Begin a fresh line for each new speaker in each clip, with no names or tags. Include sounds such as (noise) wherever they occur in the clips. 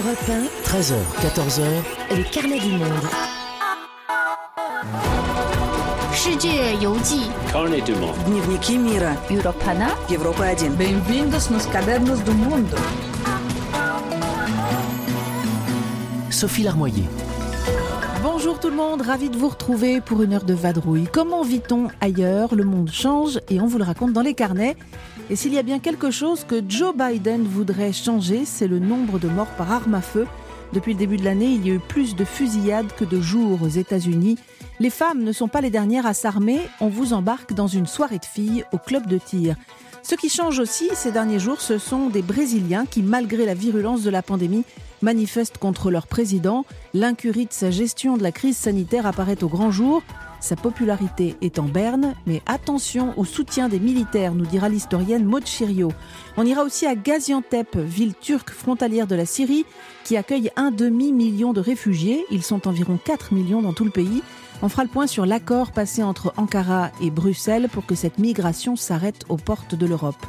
Europe 13h, 14h, les carnets du monde.
Carnet du monde.
Дневники мира.
Europana.
Европа 1.
Bem-vindos nos cadernos do mundo.
Sophie Larmoyer.
Bonjour tout le monde, ravi de vous retrouver pour une heure de vadrouille. Comment vit-on ailleurs? Le monde change et on vous le raconte dans les carnets. Et s'il y a bien quelque chose que Joe Biden voudrait changer, c'est le nombre de morts par arme à feu. Depuis le début de l'année, il y a eu plus de fusillades que de jours aux États-Unis. Les femmes ne sont pas les dernières à s'armer. On vous embarque dans une soirée de filles au club de tir. Ce qui change aussi ces derniers jours, ce sont des Brésiliens qui, malgré la virulence de la pandémie, manifestent contre leur président. L'incurie de sa gestion de la crise sanitaire apparaît au grand jour. Sa popularité est en berne, mais attention au soutien des militaires, nous dira l'historienne Maud Chirio. On ira aussi à Gaziantep, ville turque frontalière de la Syrie, qui accueille un demi-million de réfugiés. Ils sont environ 4 millions dans tout le pays. On fera le point sur l'accord passé entre Ankara et Bruxelles pour que cette migration s'arrête aux portes de l'Europe.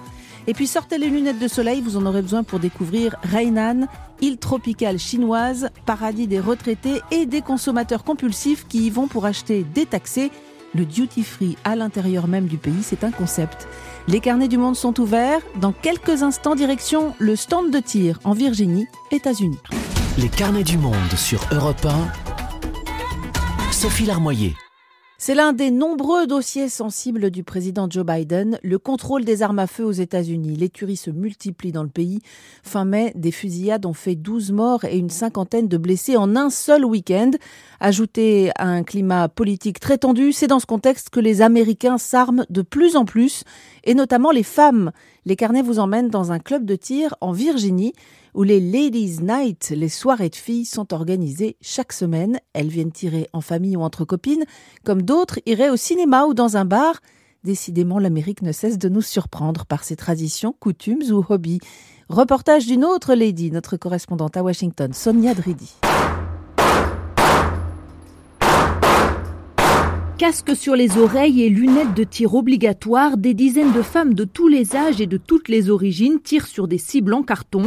Et puis sortez les lunettes de soleil, vous en aurez besoin pour découvrir Hainan, île tropicale chinoise, paradis des retraités et des consommateurs compulsifs qui y vont pour acheter détaxé. Le duty free à l'intérieur même du pays, c'est un concept. Les carnets du monde sont ouverts. Dans quelques instants, direction le stand de tir en Virginie, États-Unis.
Les carnets du monde sur Europe 1. Sophie Larmoyer.
C'est l'un des nombreux dossiers sensibles du président Joe Biden, le contrôle des armes à feu aux États-Unis. Les se multiplient dans le pays. Fin mai, des fusillades ont fait 12 morts et une cinquantaine de blessés en un seul week-end. Ajouté à un climat politique très tendu, c'est dans ce contexte que les Américains s'arment de plus en plus, et notamment les femmes. Les carnets vous emmènent dans un club de tir en Virginie où les Ladies Night, les soirées de filles, sont organisées chaque semaine. Elles viennent tirer en famille ou entre copines, comme d'autres iraient au cinéma ou dans un bar. Décidément, l'Amérique ne cesse de nous surprendre par ses traditions, coutumes ou hobbies. Reportage d'une autre lady, notre correspondante à Washington, Sonia Dridi.
Casque sur les oreilles et lunettes de tir obligatoires, des dizaines de femmes de tous les âges et de toutes les origines tirent sur des cibles en carton.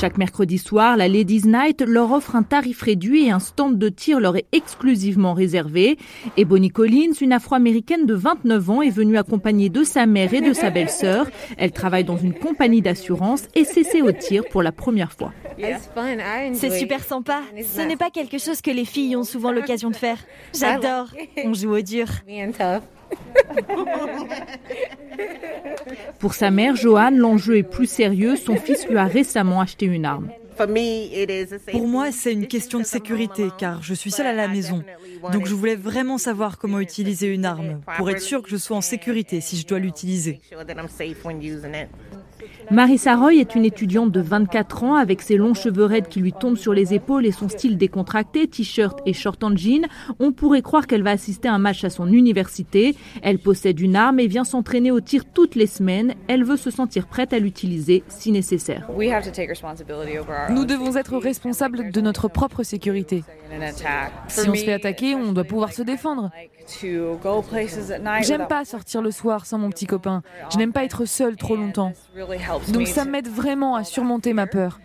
Chaque mercredi soir, la Ladies Night leur offre un tarif réduit et un stand de tir leur est exclusivement réservé. Et Bonnie Collins, une afro-américaine de 29 ans, est venue accompagnée de sa mère et de sa belle-sœur. Elle travaille dans une compagnie d'assurance et s'essaie au tir pour la première fois.
C'est super sympa. Ce n'est pas quelque chose que les filles ont souvent l'occasion de faire. J'adore. On joue au dur.
Pour sa mère, Joanne, l'enjeu est plus sérieux. Son fils lui a récemment acheté une arme.
Pour moi, c'est une question de sécurité car je suis seule à la maison. Donc je voulais vraiment savoir comment utiliser une arme pour être sûre que je sois en sécurité si je dois l'utiliser.
Marissa Roy est une étudiante de 24 ans avec ses longs cheveux raides qui lui tombent sur les épaules et son style décontracté, t-shirt et short en jean. On pourrait croire qu'elle va assister à un match à son université. Elle possède une arme et vient s'entraîner au tir toutes les semaines. Elle veut se sentir prête à l'utiliser si nécessaire.
Nous devons être responsables de notre propre sécurité. Si on se fait attaquer, on doit pouvoir se défendre. J'aime pas sortir le soir sans mon petit copain. Je n'aime pas être seule trop longtemps. Donc ça m'aide vraiment à surmonter ma peur.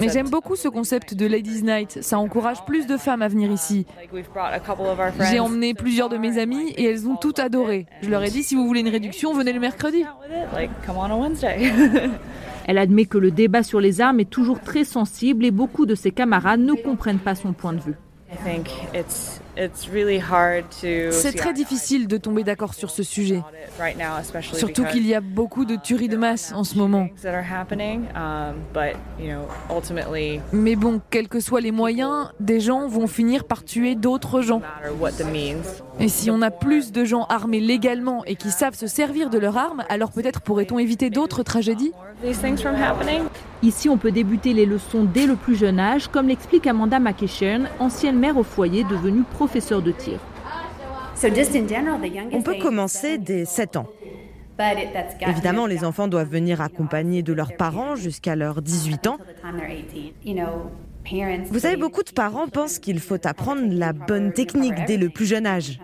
Mais j'aime beaucoup ce concept de Ladies Night. Ça encourage plus de femmes à venir ici. J'ai emmené plusieurs de mes amies et elles ont tout adoré. Je leur ai dit si vous voulez une réduction, venez le mercredi. (laughs)
Elle admet que le débat sur les armes est toujours très sensible et beaucoup de ses camarades ne comprennent pas son point de vue.
C'est très difficile de tomber d'accord sur ce sujet, surtout qu'il y a beaucoup de tueries de masse en ce moment. Mais bon, quels que soient les moyens, des gens vont finir par tuer d'autres gens. Et si on a plus de gens armés légalement et qui savent se servir de leurs armes, alors peut-être pourrait-on éviter d'autres tragédies
Ici, on peut débuter les leçons dès le plus jeune âge, comme l'explique Amanda McEachern, ancienne mère au foyer devenue professeure de tir.
On peut commencer dès 7 ans. Évidemment, les enfants doivent venir accompagnés de leurs parents jusqu'à leurs 18 ans. Vous savez, beaucoup de parents pensent qu'il faut apprendre la bonne technique dès le plus jeune âge.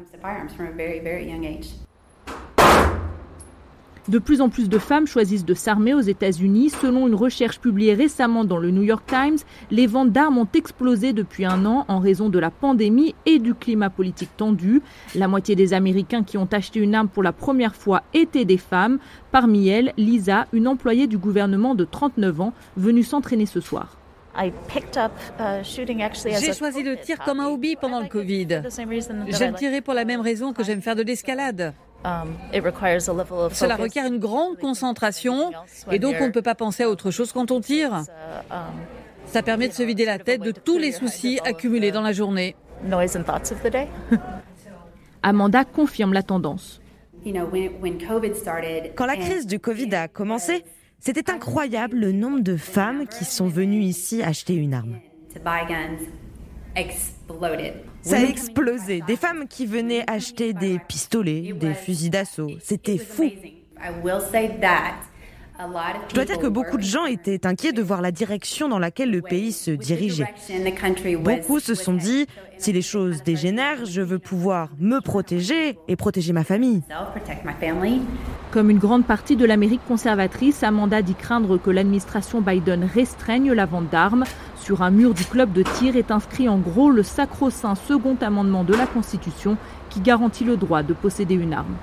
De plus en plus de femmes choisissent de s'armer aux États-Unis. Selon une recherche publiée récemment dans le New York Times, les ventes d'armes ont explosé depuis un an en raison de la pandémie et du climat politique tendu. La moitié des Américains qui ont acheté une arme pour la première fois étaient des femmes. Parmi elles, Lisa, une employée du gouvernement de 39 ans, venue s'entraîner ce soir.
Uh, J'ai choisi le tir comme un hobby pendant le Covid. J'aime tirer pour la même raison que j'aime faire de l'escalade. Um, Cela requiert une grande concentration et donc on ne peut pas penser à autre chose quand on tire. Um, Ça permet de se vider la tête de tous les soucis accumulés dans la journée. (laughs)
Amanda confirme la tendance.
Quand la crise du Covid a commencé, c'était incroyable le nombre de femmes qui sont venues ici acheter une arme. Ça a explosé. Des femmes qui venaient acheter des pistolets, des fusils d'assaut. C'était fou. Je dois dire que beaucoup de gens étaient inquiets de voir la direction dans laquelle le pays se dirigeait. Beaucoup se sont dit, si les choses dégénèrent, je veux pouvoir me protéger et protéger ma famille.
Comme une grande partie de l'Amérique conservatrice, Amanda dit craindre que l'administration Biden restreigne la vente d'armes. Sur un mur du club de tir est inscrit en gros le sacro-saint second amendement de la Constitution qui garantit le droit de posséder une arme.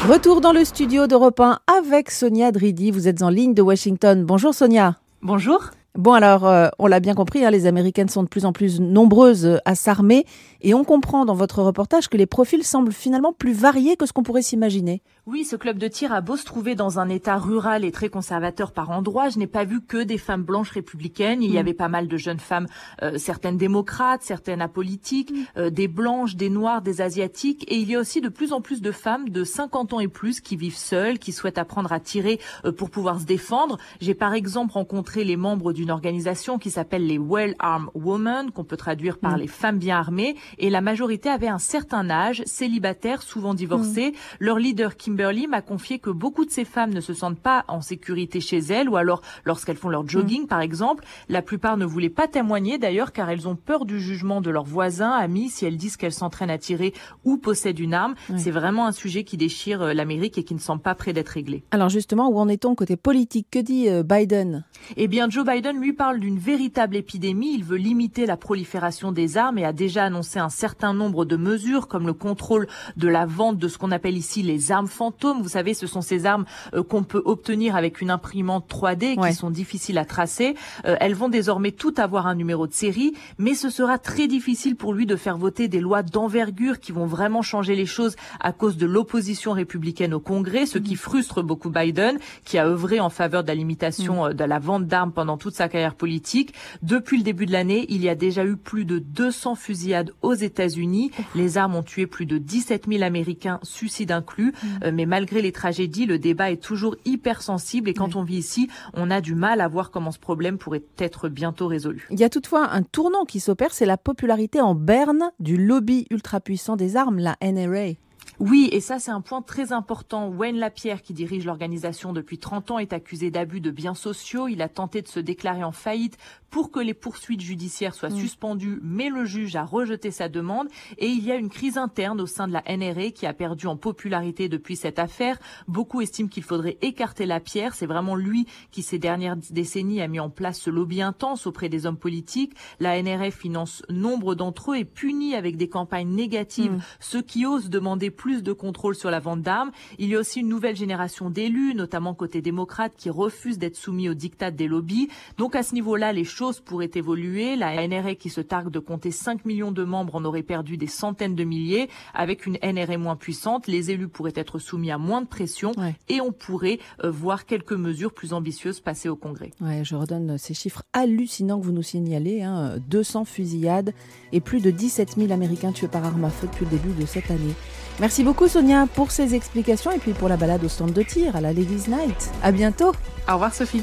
Retour dans le studio d'Europe 1 avec Sonia Dridi. Vous êtes en ligne de Washington. Bonjour Sonia.
Bonjour.
Bon alors, euh, on l'a bien compris, hein, les Américaines sont de plus en plus nombreuses à s'armer et on comprend dans votre reportage que les profils semblent finalement plus variés que ce qu'on pourrait s'imaginer.
Oui, ce club de tir a beau se trouver dans un état rural et très conservateur par endroits, je n'ai pas vu que des femmes blanches républicaines. Il y mm. avait pas mal de jeunes femmes, euh, certaines démocrates, certaines apolitiques, mm. euh, des blanches, des noires, des asiatiques. Et il y a aussi de plus en plus de femmes de 50 ans et plus qui vivent seules, qui souhaitent apprendre à tirer pour pouvoir se défendre. J'ai par exemple rencontré les membres du une organisation qui s'appelle les Well Armed Women, qu'on peut traduire par mm. les femmes bien armées, et la majorité avait un certain âge, célibataires, souvent divorcés. Mm. Leur leader Kimberly m'a confié que beaucoup de ces femmes ne se sentent pas en sécurité chez elles, ou alors lorsqu'elles font leur jogging, mm. par exemple. La plupart ne voulaient pas témoigner d'ailleurs, car elles ont peur du jugement de leurs voisins, amis, si elles disent qu'elles s'entraînent à tirer ou possèdent une arme. C'est vraiment un sujet qui déchire euh, l'Amérique et qui ne semble pas près d'être réglé.
Alors justement, où en est-on côté politique? Que dit euh, Biden?
Eh bien, Joe Biden lui parle d'une véritable épidémie. Il veut limiter la prolifération des armes et a déjà annoncé un certain nombre de mesures comme le contrôle de la vente de ce qu'on appelle ici les armes fantômes. Vous savez, ce sont ces armes euh, qu'on peut obtenir avec une imprimante 3D qui sont difficiles à tracer. Euh, elles vont désormais toutes avoir un numéro de série, mais ce sera très difficile pour lui de faire voter des lois d'envergure qui vont vraiment changer les choses à cause de l'opposition républicaine au Congrès, ce qui mm. frustre beaucoup Biden, qui a œuvré en faveur de la limitation mm. euh, de la vente d'armes pendant toute sa carrière politique. Depuis le début de l'année, il y a déjà eu plus de 200 fusillades aux États-Unis. Les armes ont tué plus de 17 000 Américains, suicides inclus. Mm. Mais malgré les tragédies, le débat est toujours hyper sensible et quand on vit ici, on a du mal à voir comment ce problème pourrait être bientôt résolu.
Il y a toutefois un tournant qui s'opère, c'est la popularité en berne du lobby ultra puissant des armes, la NRA.
Oui, et ça c'est un point très important. Wayne Lapierre, qui dirige l'organisation depuis 30 ans, est accusé d'abus de biens sociaux. Il a tenté de se déclarer en faillite pour que les poursuites judiciaires soient mm. suspendues, mais le juge a rejeté sa demande. Et il y a une crise interne au sein de la NRA qui a perdu en popularité depuis cette affaire. Beaucoup estiment qu'il faudrait écarter Lapierre. C'est vraiment lui qui, ces dernières décennies, a mis en place ce lobby intense auprès des hommes politiques. La NRA finance nombre d'entre eux et punit avec des campagnes négatives mm. ceux qui osent demander plus de contrôle sur la vente d'armes. Il y a aussi une nouvelle génération d'élus, notamment côté démocrate, qui refusent d'être soumis aux dictats des lobbies. Donc à ce niveau-là, les choses pourraient évoluer. La NRA qui se targue de compter 5 millions de membres en aurait perdu des centaines de milliers. Avec une NRA moins puissante, les élus pourraient être soumis à moins de pression et on pourrait euh, voir quelques mesures plus ambitieuses passer au Congrès.
Ouais, je redonne ces chiffres hallucinants que vous nous signalez. Hein. 200 fusillades et plus de 17 000 Américains tués par arme à feu depuis le début de cette année. Merci beaucoup Sonia pour ces explications et puis pour la balade au stand de tir à la Ladies Night. À bientôt.
Au revoir Sophie.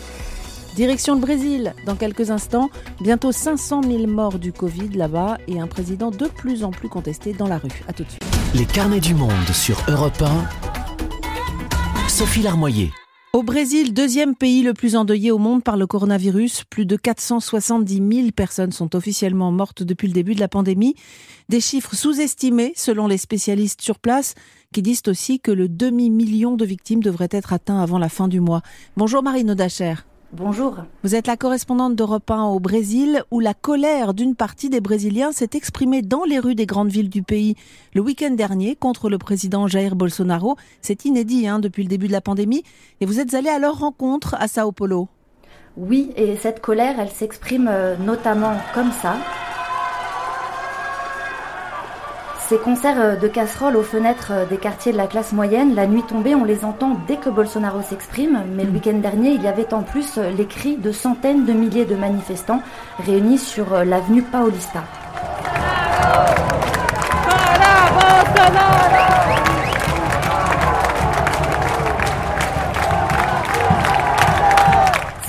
Direction le Brésil, dans quelques instants, bientôt 500 000 morts du Covid là-bas et un président de plus en plus contesté dans la rue. À tout de suite.
Les carnets du monde sur Europe 1. Sophie Larmoyer.
Au Brésil, deuxième pays le plus endeuillé au monde par le coronavirus, plus de 470 000 personnes sont officiellement mortes depuis le début de la pandémie. Des chiffres sous-estimés selon les spécialistes sur place qui disent aussi que le demi-million de victimes devrait être atteint avant la fin du mois. Bonjour Marine Dacher.
Bonjour.
Vous êtes la correspondante d'Europe 1 au Brésil, où la colère d'une partie des Brésiliens s'est exprimée dans les rues des grandes villes du pays le week-end dernier contre le président Jair Bolsonaro. C'est inédit hein, depuis le début de la pandémie. Et vous êtes allé à leur rencontre à Sao Paulo.
Oui, et cette colère, elle s'exprime euh, notamment comme ça. Ces concerts euh, de casseroles aux fenêtres euh, des quartiers de la classe moyenne, la nuit tombée, on les entend dès que Bolsonaro s'exprime, mais le mm. week-end dernier, il y avait en plus euh, les cris de centaines de milliers de manifestants réunis sur l'avenue Paulista.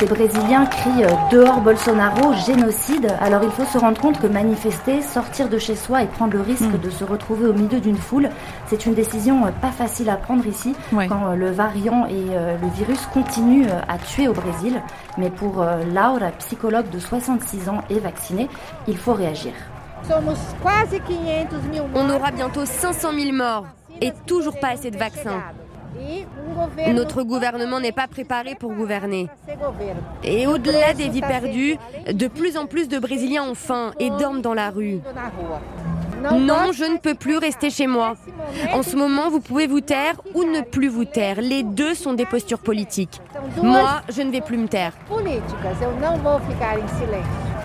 Ces Brésiliens crient euh, dehors Bolsonaro, génocide. Alors il faut se rendre compte que manifester, sortir de chez soi et prendre le risque hmm. de se retrouver au milieu d'une foule, c'est une décision euh, pas facile à prendre ici quand euh, le variant et le virus continuent à tuer au Brésil. Mais pour Laura, psychologue de 66 ans et vaccinée, il faut réagir.
On aura bientôt 500 000 morts et toujours pas assez de vaccins. Notre gouvernement n'est pas préparé pour gouverner. Et au-delà des vies perdues, de plus en plus de Brésiliens ont faim et dorment dans la rue. Non, je ne peux plus rester chez moi. En ce moment, vous pouvez vous taire ou ne plus vous taire. Les deux sont des postures politiques. Moi, je ne vais plus me taire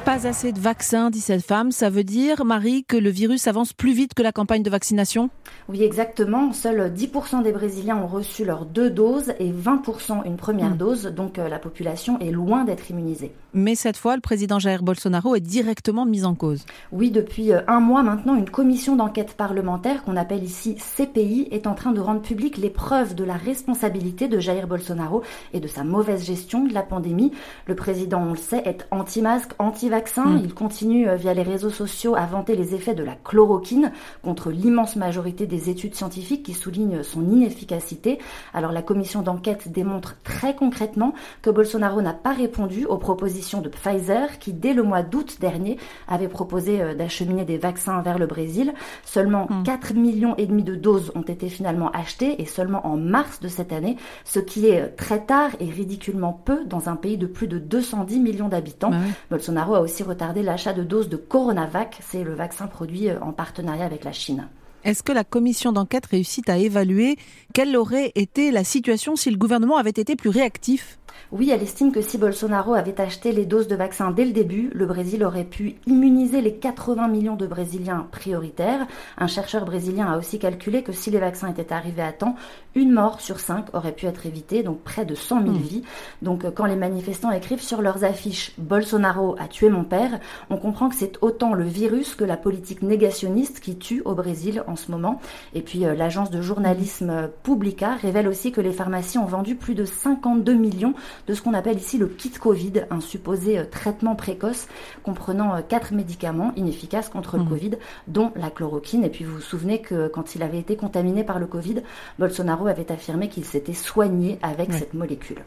pas assez de vaccins, dit cette femme. Ça veut dire, Marie, que le virus avance plus vite que la campagne de vaccination?
Oui, exactement. Seuls 10% des Brésiliens ont reçu leurs deux doses et 20% une première hmm. dose. Donc euh, la population est loin d'être immunisée.
Mais cette fois, le président Jair Bolsonaro est directement mis en cause.
Oui, depuis euh, un mois maintenant, une commission d'enquête parlementaire qu'on appelle ici CPI est en train de rendre publiques les preuves de la responsabilité de Jair Bolsonaro et de sa mauvaise gestion de la pandémie. Le président, on le sait, est anti-masque, anti-vaccin Mm. Il continue euh, via les réseaux sociaux à vanter les effets de la chloroquine contre l'immense majorité des études scientifiques qui soulignent son inefficacité. Alors la commission d'enquête démontre très concrètement que Bolsonaro n'a pas répondu aux propositions de Pfizer qui dès le mois d'août dernier avait proposé euh, d'acheminer des vaccins vers le Brésil. Seulement 4 mm. millions et demi de doses ont été finalement achetées et seulement en mars de cette année, ce qui est euh, très tard et ridiculement peu dans un pays de plus de 210 millions d'habitants. Bah Bolsonaro aussi retardé l'achat de doses de Coronavac, c'est le vaccin produit euh, en partenariat avec la Chine.
Est-ce que la commission d'enquête réussit à évaluer quelle aurait été la situation si le gouvernement avait été plus réactif?
Oui, elle estime que si Bolsonaro avait acheté les doses de vaccins dès le début, le Brésil aurait pu immuniser les 80 millions de Brésiliens prioritaires. Un chercheur brésilien a aussi calculé que si les vaccins étaient arrivés à temps, une mort sur cinq aurait pu être évitée, donc près de 100 000 hmm. vies. Donc euh, quand les manifestants écrivent sur leurs affiches Bolsonaro a tué mon père, on comprend que c'est autant le virus que la politique négationniste qui tue au Brésil en ce moment. Et puis euh, l'agence de journalisme euh, Publica révèle aussi que les pharmacies ont vendu plus de 52 millions de ce qu'on appelle ici le kit Covid, un supposé euh, traitement précoce comprenant euh, quatre médicaments inefficaces contre le mmh. Covid, dont la chloroquine. Et puis vous vous souvenez que quand il avait été contaminé par le Covid, Bolsonaro avait affirmé qu'il s'était soigné avec cette molécule.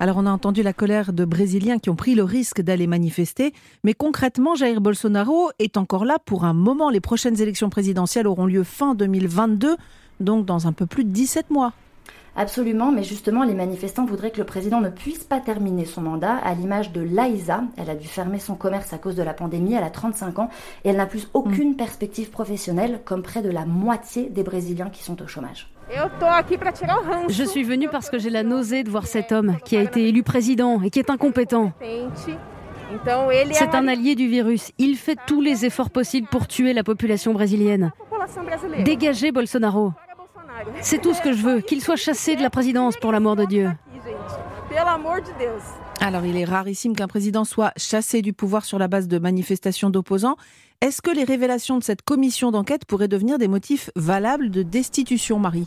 Alors on a entendu la colère de Brésiliens qui ont pris le risque d'aller manifester, mais concrètement Jair Bolsonaro est encore là pour un moment. Les prochaines élections présidentielles auront lieu fin 2022, donc dans un peu plus de 17 mois.
Absolument, mais justement, les manifestants voudraient que le président ne puisse pas terminer son mandat, à l'image de Laïsa. Elle a dû fermer son commerce à cause de la pandémie, elle a 35 ans, et elle n'a plus aucune mm. perspective professionnelle, comme près de la moitié des Brésiliens qui sont au chômage.
Je suis venue parce que j'ai la nausée de voir cet homme qui a été élu président et qui est incompétent. C'est un allié du virus. Il fait tous les efforts possibles pour tuer la population brésilienne. Dégagez Bolsonaro. C'est tout ce que je veux, qu'il soit chassé de la présidence pour l'amour de Dieu.
Alors il est rarissime qu'un président soit chassé du pouvoir sur la base de manifestations d'opposants. Est-ce que les révélations de cette commission d'enquête pourraient devenir des motifs valables de destitution, Marie?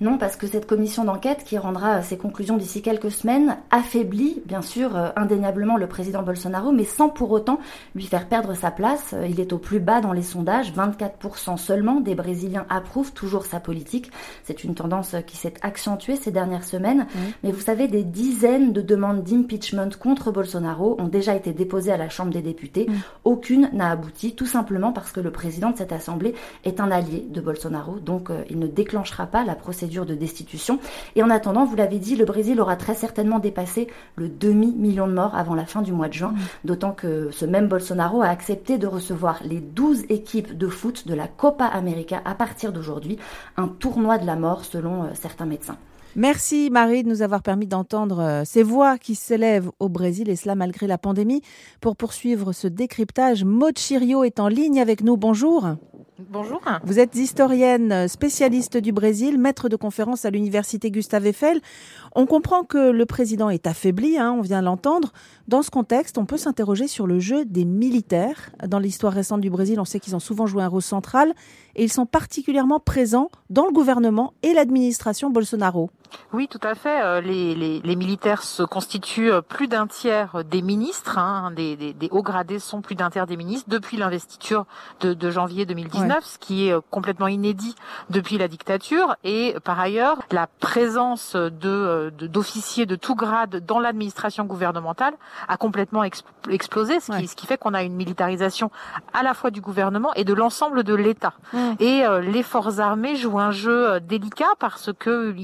Non, parce que cette commission d'enquête qui rendra ses conclusions d'ici quelques semaines affaiblit, bien sûr, euh, indéniablement le président Bolsonaro, mais sans pour autant lui faire perdre sa place. Euh, il est au plus bas dans les sondages, 24% seulement des Brésiliens approuvent toujours sa politique. C'est une tendance qui s'est accentuée ces dernières semaines. Mais vous savez, des dizaines de demandes d'impeachment contre Bolsonaro ont déjà été déposées à la Chambre des députés. Aucune n'a abouti, tout simplement parce que le président de cette assemblée est un allié de Bolsonaro, donc euh, il ne déclenchera pas la procédure de destitution. Et en attendant, vous l'avez dit, le Brésil aura très certainement dépassé le demi-million de morts avant la fin du mois de juin, mm. d'autant que ce même Bolsonaro a accepté de recevoir les 12 équipes de foot de la Copa América à partir d'aujourd'hui, un tournoi de la mort selon euh, certains médecins.
Merci Marie de nous avoir permis d'entendre euh, ces voix qui s'élèvent au Brésil et cela malgré la pandémie. Pour poursuivre ce décryptage, Maud Chirio est en ligne avec nous. Bonjour.
Bonjour.
Vous êtes historienne spécialiste du Brésil, maître de conférence à l'université Gustave Eiffel. On comprend que le président est affaibli, hein, on vient l'entendre. Dans ce contexte, on peut s'interroger sur le jeu des militaires. Dans l'histoire récente du Brésil, on sait qu'ils ont souvent joué un rôle central et ils sont particulièrement présents dans le gouvernement et l'administration Bolsonaro.
Oui, tout à fait. Euh, les, les, les militaires se constituent euh, plus d'un tiers des ministres, hein, des, des, des, hauts gradés sont plus d'un tiers des ministres depuis l'investiture de, de, janvier 2019, ce qui est euh, complètement inédit depuis la dictature. Et par ailleurs, la présence de d'officiers de, de, tout grade dans l'administration gouvernementale a complètement explosé, ce qui, ce qui fait qu'on a une militarisation à la fois du gouvernement et de l'ensemble de l'État. Et les forces armées jouent un jeu délicat parce que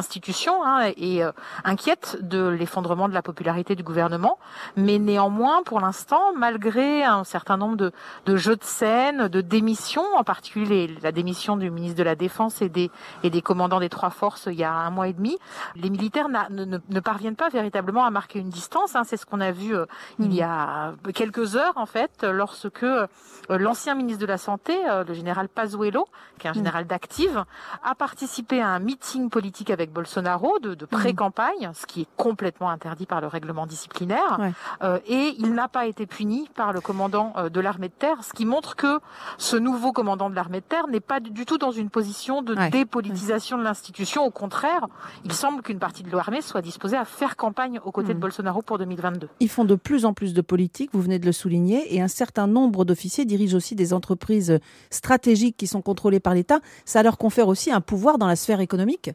l'institution hein, est euh, inquiète de l'effondrement de la popularité du gouvernement, mais néanmoins, pour l'instant, malgré un certain nombre de, de, jeux de scène, de démissions, en particulier la démission du ministre de la Défense et des, et des commandants des trois forces il y a un mois et demi, les militaires ne, ne, ne parviennent pas véritablement à marquer une distance. Hein. C'est ce qu'on a vu euh, il y a quelques heures, en fait, lorsque euh, l'ancien ministre de la Santé, le général Pazuello, qui est un général d'active, a participé à un meeting politique avec Bolsonaro de, de pré-campagne, ce qui est complètement interdit par le règlement disciplinaire, euh, et il n'a pas été puni par le commandant euh, de l'armée de terre, ce qui montre que ce nouveau commandant de l'armée de terre n'est pas du tout dans une position de dépolitisation de l'institution. Au contraire, il semble qu'une partie de l'armée soit disposée à faire campagne aux côtés de Bolsonaro pour 2022.
Ils font de plus en plus de politique, vous venez de le souligner, et un certain nombre d'officiers dirigent aussi des entreprises stratégiques qui sont contrôlées par l'État. Ça leur confère aussi un pouvoir dans la sphère économique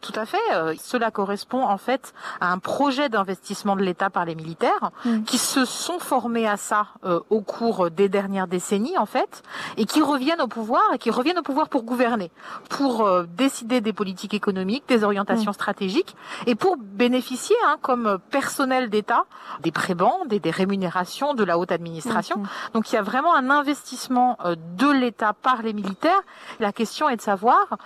tout à fait. Euh, cela correspond en fait à un projet d'investissement de l'État par les militaires mm. qui se sont formés à ça euh, au cours des dernières décennies en fait et qui reviennent au pouvoir et qui reviennent au pouvoir pour gouverner, pour euh, décider des politiques économiques, des orientations mm. stratégiques et pour bénéficier hein, comme personnel d'État des prébans, des, des, rémunérations de la haute administration. Mm, Donc il y a vraiment un investissement de l'État par les militaires. La question est de savoir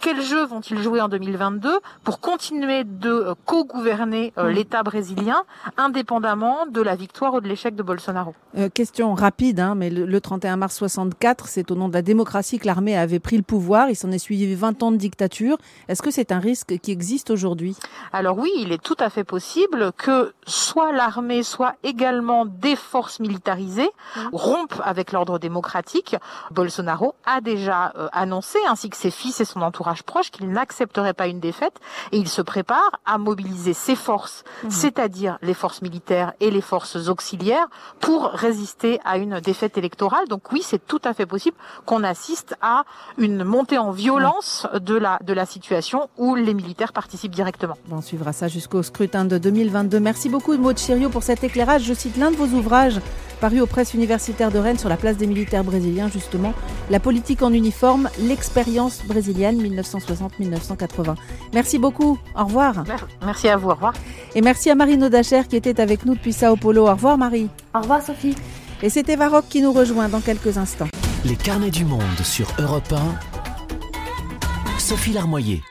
quel jeu vont-ils jouer en 2022 pour continuer de euh, co-gouverner euh, mm. l'État brésilien indépendamment de la victoire ou de l'échec de Bolsonaro?
Euh, Question rapide, hein, mais le, 31 mars 64, c'est au nom de la démocratie que l'armée avait pris le pouvoir. Il s'en est suivi 20 ans de dictature. Est-ce que c'est un risque qui existe aujourd'hui?
Alors oui, il est tout à fait possible que soit l'armée, soit également des forces militarisées mm. rompent avec l'ordre démocratique. Bolsonaro a déjà annoncé, ainsi que ses fils et son entourage, proche qu'il n'accepterait pas une défaite et il se prépare à mobiliser ses forces, mhm. c'est-à-dire les forces militaires et les forces auxiliaires, pour résister à une défaite électorale. Donc oui, c'est tout à fait possible qu'on assiste à une montée en violence de la de la situation où les militaires participent directement.
On suivra ça jusqu'au scrutin de 2022. Merci beaucoup Maud Chirio pour cet éclairage. Je cite l'un de vos ouvrages paru aux presses universitaires de Rennes sur la place des militaires brésiliens justement, la politique en uniforme, l'expérience brésilienne 1960-1980. Merci beaucoup. Au revoir.
Merci à vous. Au revoir.
Et merci à Marie Nodacher qui était avec nous depuis Sao Paulo. Au revoir Marie.
Au revoir Sophie.
Et c'était Varroc qui nous rejoint dans quelques instants.
Les carnets du monde sur Europe 1. Sophie Larmoyer.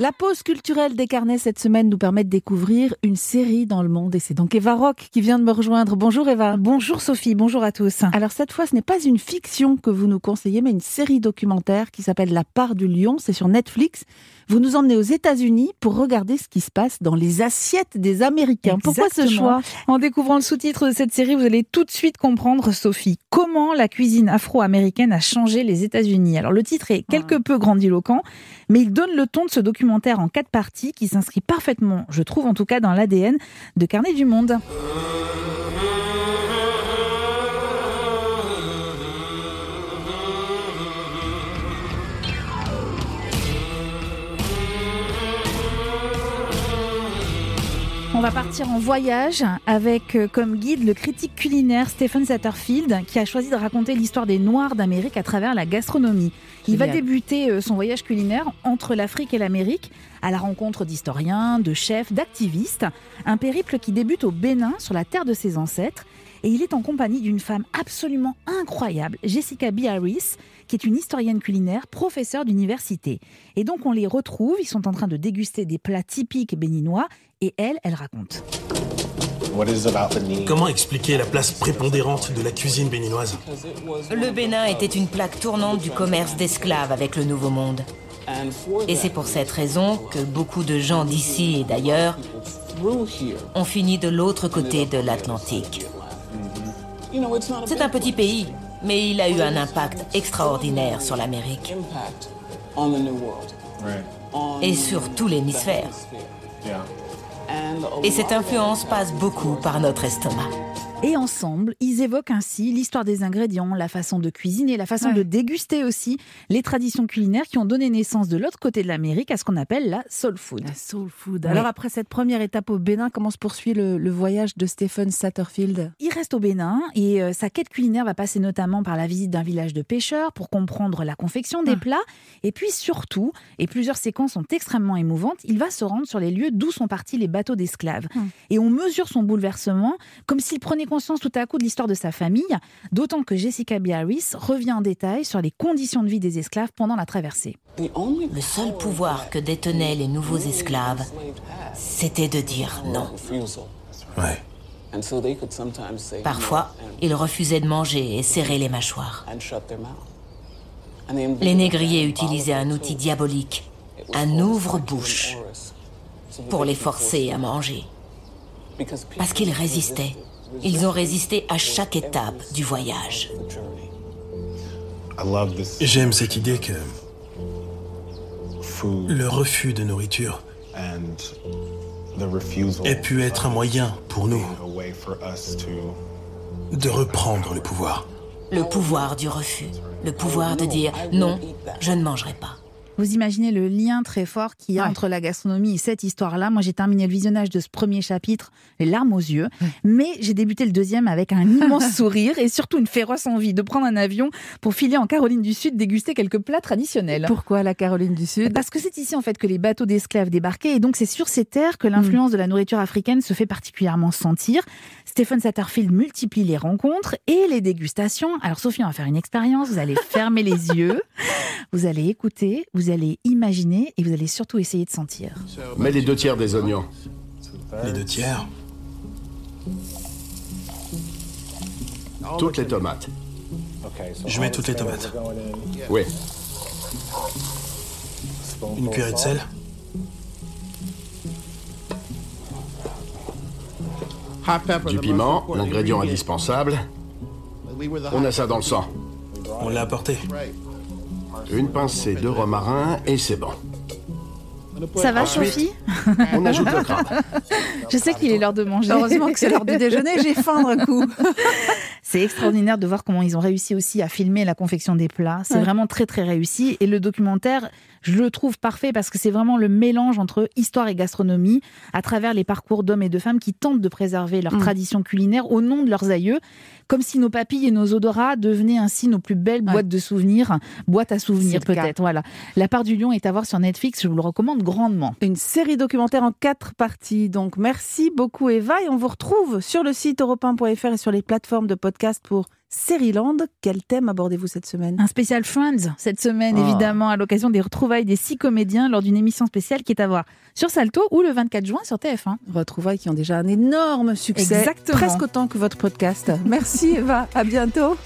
La pause culturelle des carnets cette semaine nous permet de découvrir une série dans le monde et c'est donc Eva Rock qui vient de me rejoindre. Bonjour Eva.
Bonjour Sophie, bonjour à tous.
Alors cette fois ce n'est pas une fiction que vous nous conseillez mais une série documentaire qui s'appelle La part du lion, c'est sur Netflix. Vous nous emmenez aux États-Unis pour regarder ce qui se passe dans les assiettes des Américains. Pourquoi ce choix?
En découvrant le sous-titre de cette série, vous allez tout de suite comprendre, Sophie, comment la cuisine afro-américaine a changé les États-Unis. Alors le titre est quelque peu grandiloquent, mais il donne le ton de ce documentaire en quatre parties qui s'inscrit parfaitement, je trouve en tout cas, dans l'ADN de Carnet du Monde. On va partir en voyage avec euh, comme guide le critique culinaire Stephen Satterfield qui a choisi de raconter l'histoire des Noirs d'Amérique à travers la gastronomie. Il va débuter euh, son voyage culinaire entre l'Afrique et l'Amérique à la rencontre d'historiens, de chefs, d'activistes. Un périple qui débute au Bénin sur la terre de ses ancêtres et il est en compagnie d'une femme absolument incroyable, Jessica B. Harris, qui est une historienne culinaire, professeure d'université. Et donc on les retrouve, ils sont en train de déguster des plats typiques béninois, et elle, elle raconte.
Comment expliquer la place prépondérante de la cuisine béninoise?
Le Bénin était une plaque tournante du commerce d'esclaves avec le Nouveau Monde. Et c'est pour cette raison que beaucoup de gens d'ici et d'ailleurs ont fini de l'autre côté de l'Atlantique. C'est un petit pays, mais il a eu un impact extraordinaire sur l'Amérique. Et sur tout l'hémisphère. Et cette influence passe beaucoup par notre estomac.
Et ensemble, ils évoquent ainsi l'histoire des ingrédients, la façon de cuisiner, la façon de déguster aussi, les traditions culinaires qui ont donné naissance de l'autre côté de l'Amérique à ce qu'on appelle la soul food.
La soul food. Alors après cette première étape au Bénin, comment se poursuit le, voyage de Stephen Satterfield?
Il reste au Bénin et euh, sa quête culinaire va passer notamment par la visite d'un village de pêcheurs pour comprendre la confection des ah. plats. Et puis surtout, et plusieurs séquences sont extrêmement émouvantes, il va se rendre sur les lieux d'où sont partis les bateaux d'esclaves. Ah. Et on mesure son bouleversement comme s'il prenait conscience tout à coup de l'histoire de sa famille, d'autant que Jessica B. Harris revient en détail sur les conditions de vie des esclaves pendant la traversée.
Le seul pouvoir que détenaient les nouveaux esclaves, c'était de dire non.
Ouais.
Parfois, ils refusaient de manger et serraient les mâchoires. Les négriers utilisaient un outil diabolique, un ouvre-bouche, pour les forcer à manger. Parce qu'ils résistaient ils ont résisté à chaque étape du voyage.
J'aime cette idée que le refus de nourriture ait pu être un moyen pour nous de reprendre le pouvoir.
Le pouvoir du refus, le pouvoir de dire non, je ne mangerai pas.
Vous imaginez le lien très fort qu'il y a entre la gastronomie et cette histoire-là. Moi, j'ai terminé le visionnage de ce premier chapitre, les larmes aux yeux, mais j'ai débuté le deuxième avec un (laughs) immense sourire et surtout une féroce envie de prendre un avion pour filer en Caroline du Sud déguster quelques plats traditionnels.
Pourquoi la Caroline du Sud?
Parce que c'est ici en fait que les bateaux d'esclaves débarquaient et donc c'est sur ces terres que l'influence mm. de la nourriture africaine se fait particulièrement sentir. Stephen Satterfield multiplie les rencontres et les dégustations. Alors Sophie, on va faire une expérience. Vous allez fermer les (laughs) yeux, vous allez écouter, vous vous allez imaginer et vous allez surtout essayer de sentir.
Mets les deux tiers des oignons.
Les deux tiers
Toutes les tomates.
Je mets toutes les tomates.
Oui.
Une cuillerée de sel
Du piment, l'ingrédient indispensable. On a ça dans le sang.
On l'a apporté.
Une pincée de romarin et c'est bon.
Ça va, Sophie
On ajoute le crabe. (laughs)
Je sais qu'il est l'heure de manger.
Heureusement que c'est l'heure du déjeuner, j'ai faim d'un coup. (laughs)
C'est extraordinaire de voir comment ils ont réussi aussi à filmer la confection des plats. C'est vraiment très très réussi. Et le documentaire, je le trouve parfait parce que c'est vraiment le mélange entre histoire et gastronomie à travers les parcours d'hommes et de femmes qui tentent de préserver leur mm. tradition culinaire au nom de leurs aïeux comme si nos papilles et nos odoras devenaient ainsi nos plus belles boîtes de souvenirs, boîtes à souvenirs peut-être. Voilà. La part du lion est à voir sur Netflix, je vous le recommande grandement.
Une série documentaire en quatre parties. Donc merci beaucoup Eva et on vous retrouve sur le site europe et sur les plateformes de podcast pour Land. Quel thème abordez-vous cette semaine?
Un spécial Friends cette semaine, ah. évidemment, à l'occasion des retrouvailles des six comédiens lors d'une émission spéciale qui est à voir sur Salto ou le 24 juin sur TF1.
Retrouvailles qui ont déjà un énorme succès.
Exactement.
Presque autant que votre podcast. Merci (laughs) Eva, à bientôt.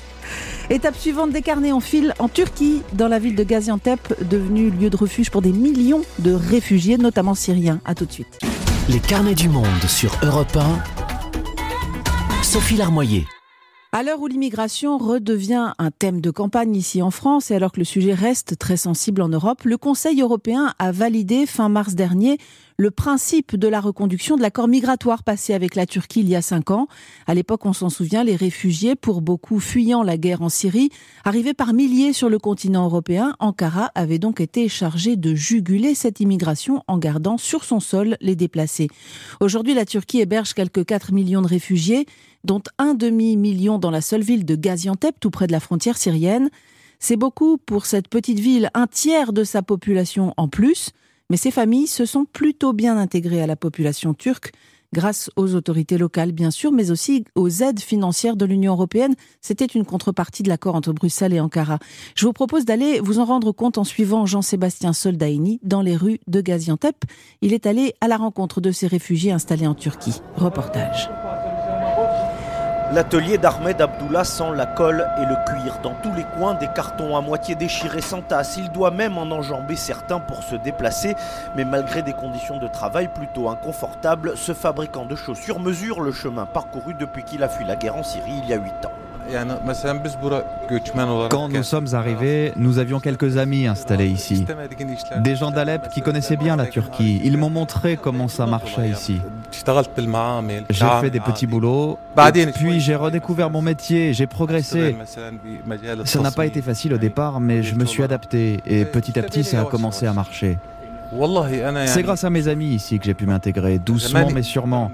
Étape suivante des carnets en fil en Turquie, dans la ville de Gaziantep, devenue lieu de refuge pour des millions de réfugiés, notamment syriens. À tout de suite.
Les carnets du monde sur Europe 1. Sophie Larmoyer.
À l'heure où l'immigration redevient un thème de campagne ici en France et alors que le sujet reste très sensible en Europe, le Conseil européen a validé fin mars dernier le principe de la reconduction de l'accord migratoire passé avec la Turquie il y a cinq ans. À l'époque, on s'en souvient, les réfugiés, pour beaucoup fuyant la guerre en Syrie, arrivaient par milliers sur le continent européen. Ankara avait donc été chargé de juguler cette immigration en gardant sur son sol les déplacés. Aujourd'hui, la Turquie héberge quelques 4 millions de réfugiés, dont un demi-million dans la seule ville de Gaziantep, tout près de la frontière syrienne. C'est beaucoup pour cette petite ville, un tiers de sa population en plus. Mais ces familles se sont plutôt bien intégrées à la population turque grâce aux autorités locales, bien sûr, mais aussi aux aides financières de l'Union européenne. C'était une contrepartie de l'accord entre Bruxelles et Ankara. Je vous propose d'aller vous en rendre compte en suivant Jean-Sébastien Soldaini dans les rues de Gaziantep. Il est allé à la rencontre de ces réfugiés installés en Turquie. Reportage.
L'atelier d'Ahmed Abdullah sent la colle et le cuir. Dans tous les coins, des cartons à moitié déchirés s'entassent. Il doit même en enjamber certains pour se déplacer. Mais malgré des conditions de travail plutôt inconfortables, ce fabricant de chaussures mesure le chemin parcouru depuis qu'il a fui la guerre en Syrie il y a 8 ans.
Quand nous sommes arrivés, nous avions quelques amis installés ici. Des gens d'Alep qui connaissaient bien la Turquie. Ils m'ont montré comment ça marchait ici. J'ai fait des petits boulots, puis j'ai redécouvert mon métier, j'ai progressé. Ça n'a pas été facile au départ, mais je me suis adapté. Et petit à petit ça a commencé à marcher. C'est grâce à mes amis ici que j'ai pu m'intégrer, doucement mais sûrement.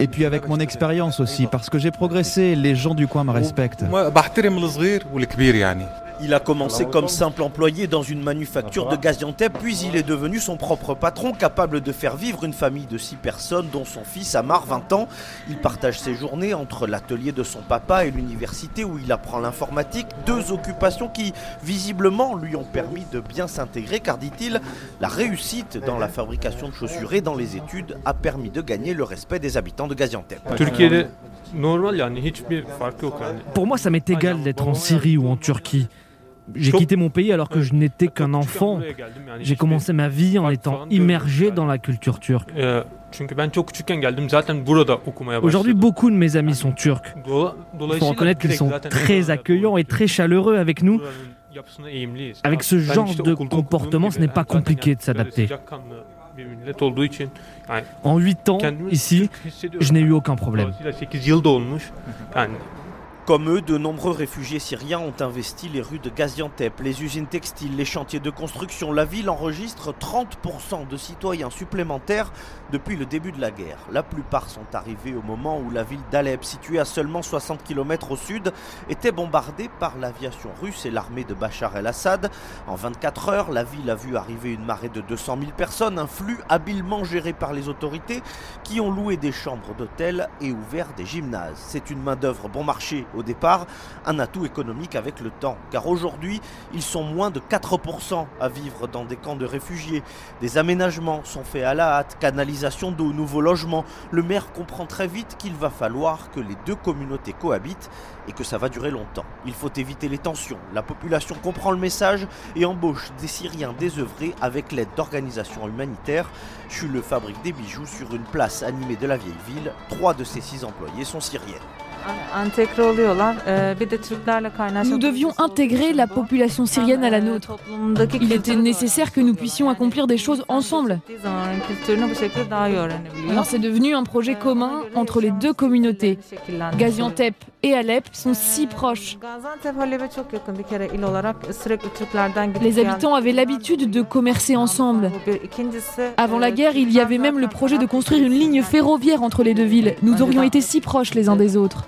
Et puis avec mon expérience aussi, parce que j'ai progressé, les gens du coin me respectent.
Il a commencé comme simple employé dans une manufacture de Gaziantep, puis il est devenu son propre patron, capable de faire vivre une famille de six personnes, dont son fils Amar, 20 ans. Il partage ses journées entre l'atelier de son papa et l'université où il apprend l'informatique, deux occupations qui, visiblement, lui ont permis de bien s'intégrer, car, dit-il, la réussite dans la fabrication de chaussures et dans les études a permis de gagner le respect des habitants de Gaziantep.
Pour moi, ça m'est égal d'être en Syrie ou en Turquie. J'ai quitté mon pays alors que je n'étais qu'un enfant. J'ai commencé ma vie en étant immergé dans la culture turque. Aujourd'hui, beaucoup de mes amis sont turcs. Il faut reconnaître qu'ils sont très accueillants et très chaleureux avec nous. Avec ce genre de comportement, ce n'est pas compliqué de s'adapter. En 8 ans, ici, je n'ai eu aucun problème.
Comme eux, de nombreux réfugiés syriens ont investi les rues de Gaziantep, les usines textiles, les chantiers de construction. La ville enregistre 30% de citoyens supplémentaires depuis le début de la guerre. La plupart sont arrivés au moment où la ville d'Alep, située à seulement 60 km au sud, était bombardée par l'aviation russe et l'armée de Bachar el-Assad. En 24 heures, la ville a vu arriver une marée de 200 000 personnes, un flux habilement géré par les autorités qui ont loué des chambres d'hôtel et ouvert des gymnases. C'est une main-d'œuvre bon marché au départ, un atout économique avec le temps. Car aujourd'hui, ils sont moins de 4% à vivre dans des camps de réfugiés. Des aménagements sont faits à la hâte, canalisation d'eau, nouveaux logements. Le maire comprend très vite qu'il va falloir que les deux communautés cohabitent et que ça va durer longtemps. Il faut éviter les tensions. La population comprend le message et embauche des Syriens désœuvrés avec l'aide d'organisations humanitaires. le fabrique des bijoux sur une place animée de la vieille ville. Trois de ses six employés sont syriens.
Nous devions intégrer la population syrienne à la nôtre. Il était nécessaire que nous puissions accomplir des choses ensemble. Alors c'est devenu un projet commun entre les deux communautés. Gaziantep et Alep sont si proches. Les habitants avaient l'habitude de commercer ensemble. Avant la guerre, il y avait même le projet de construire une ligne ferroviaire entre les deux villes. Nous aurions été si proches les uns des autres.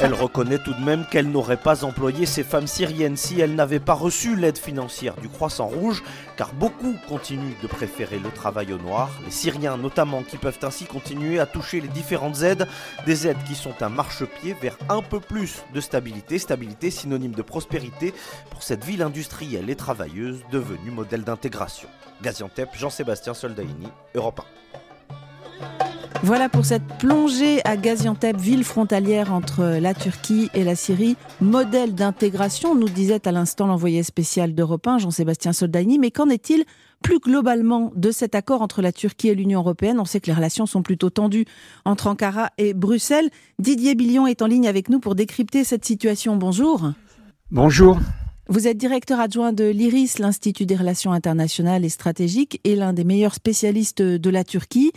Elle reconnaît tout de même qu'elle n'aurait pas employé ces femmes syriennes si elles n'avaient pas reçu l'aide financière du Croissant Rouge, car beaucoup continuent de préférer le travail au noir, les Syriens notamment qui peuvent ainsi continuer à toucher les différentes aides Des aides qui sont un marchepied vers un peu plus de stabilité, stabilité synonyme de prospérité pour cette ville industrielle et travailleuse devenue modèle d'intégration. Gaziantep, Jean-Sébastien Soldaini, Europe 1.
Voilà pour cette plongée à Gaziantep, ville frontalière entre la Turquie et la Syrie, modèle d'intégration, nous disait à l'instant l'envoyé spécial d'Europe 1, Jean-Sébastien Soldani. Mais qu'en est-il plus globalement de cet accord entre la Turquie et l'Union européenne? On sait que les relations sont plutôt tendues entre Ankara et Bruxelles. Didier Billion est en ligne avec nous pour décrypter cette situation. Bonjour.
Bonjour.
Vous êtes directeur adjoint de l'IRIS, l'Institut des relations internationales et stratégiques, et l'un des meilleurs spécialistes de la Turquie.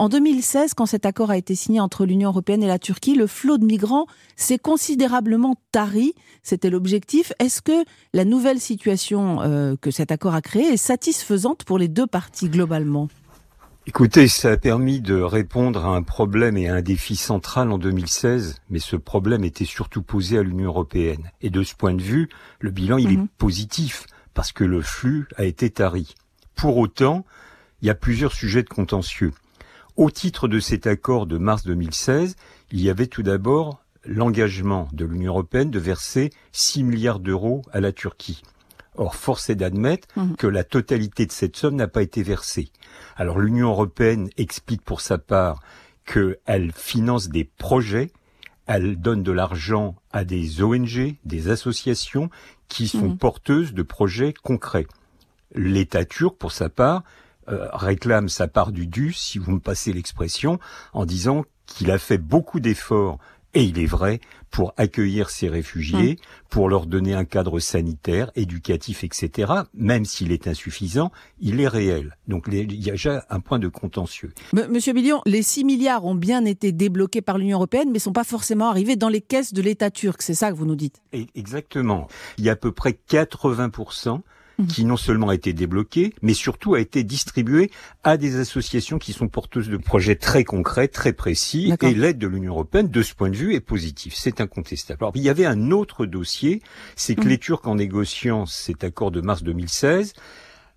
En 2016, quand cet accord a été signé entre l'Union européenne et la Turquie, le flot de migrants s'est considérablement tari. C'était l'objectif. Est-ce que la nouvelle situation euh, que cet accord a créée est satisfaisante pour les deux parties globalement?
Écoutez, ça a permis de répondre à un problème et à un défi central en 2016, mais ce problème était surtout posé à l'Union européenne. Et de ce point de vue, le bilan, il est mhm. positif, parce que le flux a été tari. Pour autant, il y a plusieurs sujets de contentieux. Au titre de cet accord de mars 2016, il y avait tout d'abord l'engagement de l'Union européenne de verser 6 milliards d'euros à la Turquie. Or, force est d'admettre mmh. que la totalité de cette somme n'a pas été versée. Alors l'Union européenne explique pour sa part qu'elle finance des projets, elle donne de l'argent à des ONG, des associations qui sont mmh. porteuses de projets concrets. L'État turc, pour sa part, euh, réclame sa part du dû, si vous me passez l'expression, en disant qu'il a fait beaucoup d'efforts et il est vrai, pour accueillir ces réfugiés, hum. pour leur donner un cadre sanitaire, éducatif, etc., même s'il est insuffisant, il est réel. Donc il y a déjà un point de contentieux.
Monsieur Billion, les 6 milliards ont bien été débloqués par l'Union européenne, mais ne sont pas forcément arrivés dans les caisses de l'État turc. C'est ça que vous nous dites?
Exactement. Il y a à peu près 80% (laughs) Qui non seulement a été débloqué, mais surtout a été distribué à des associations qui sont porteuses de projets très concrets, très précis, et l'aide de l'Union européenne, de ce point de vue, est positive. C'est incontestable. Alors, il y avait un autre dossier, c'est que mhm. les Turcs, en négociant cet accord de mars 2016,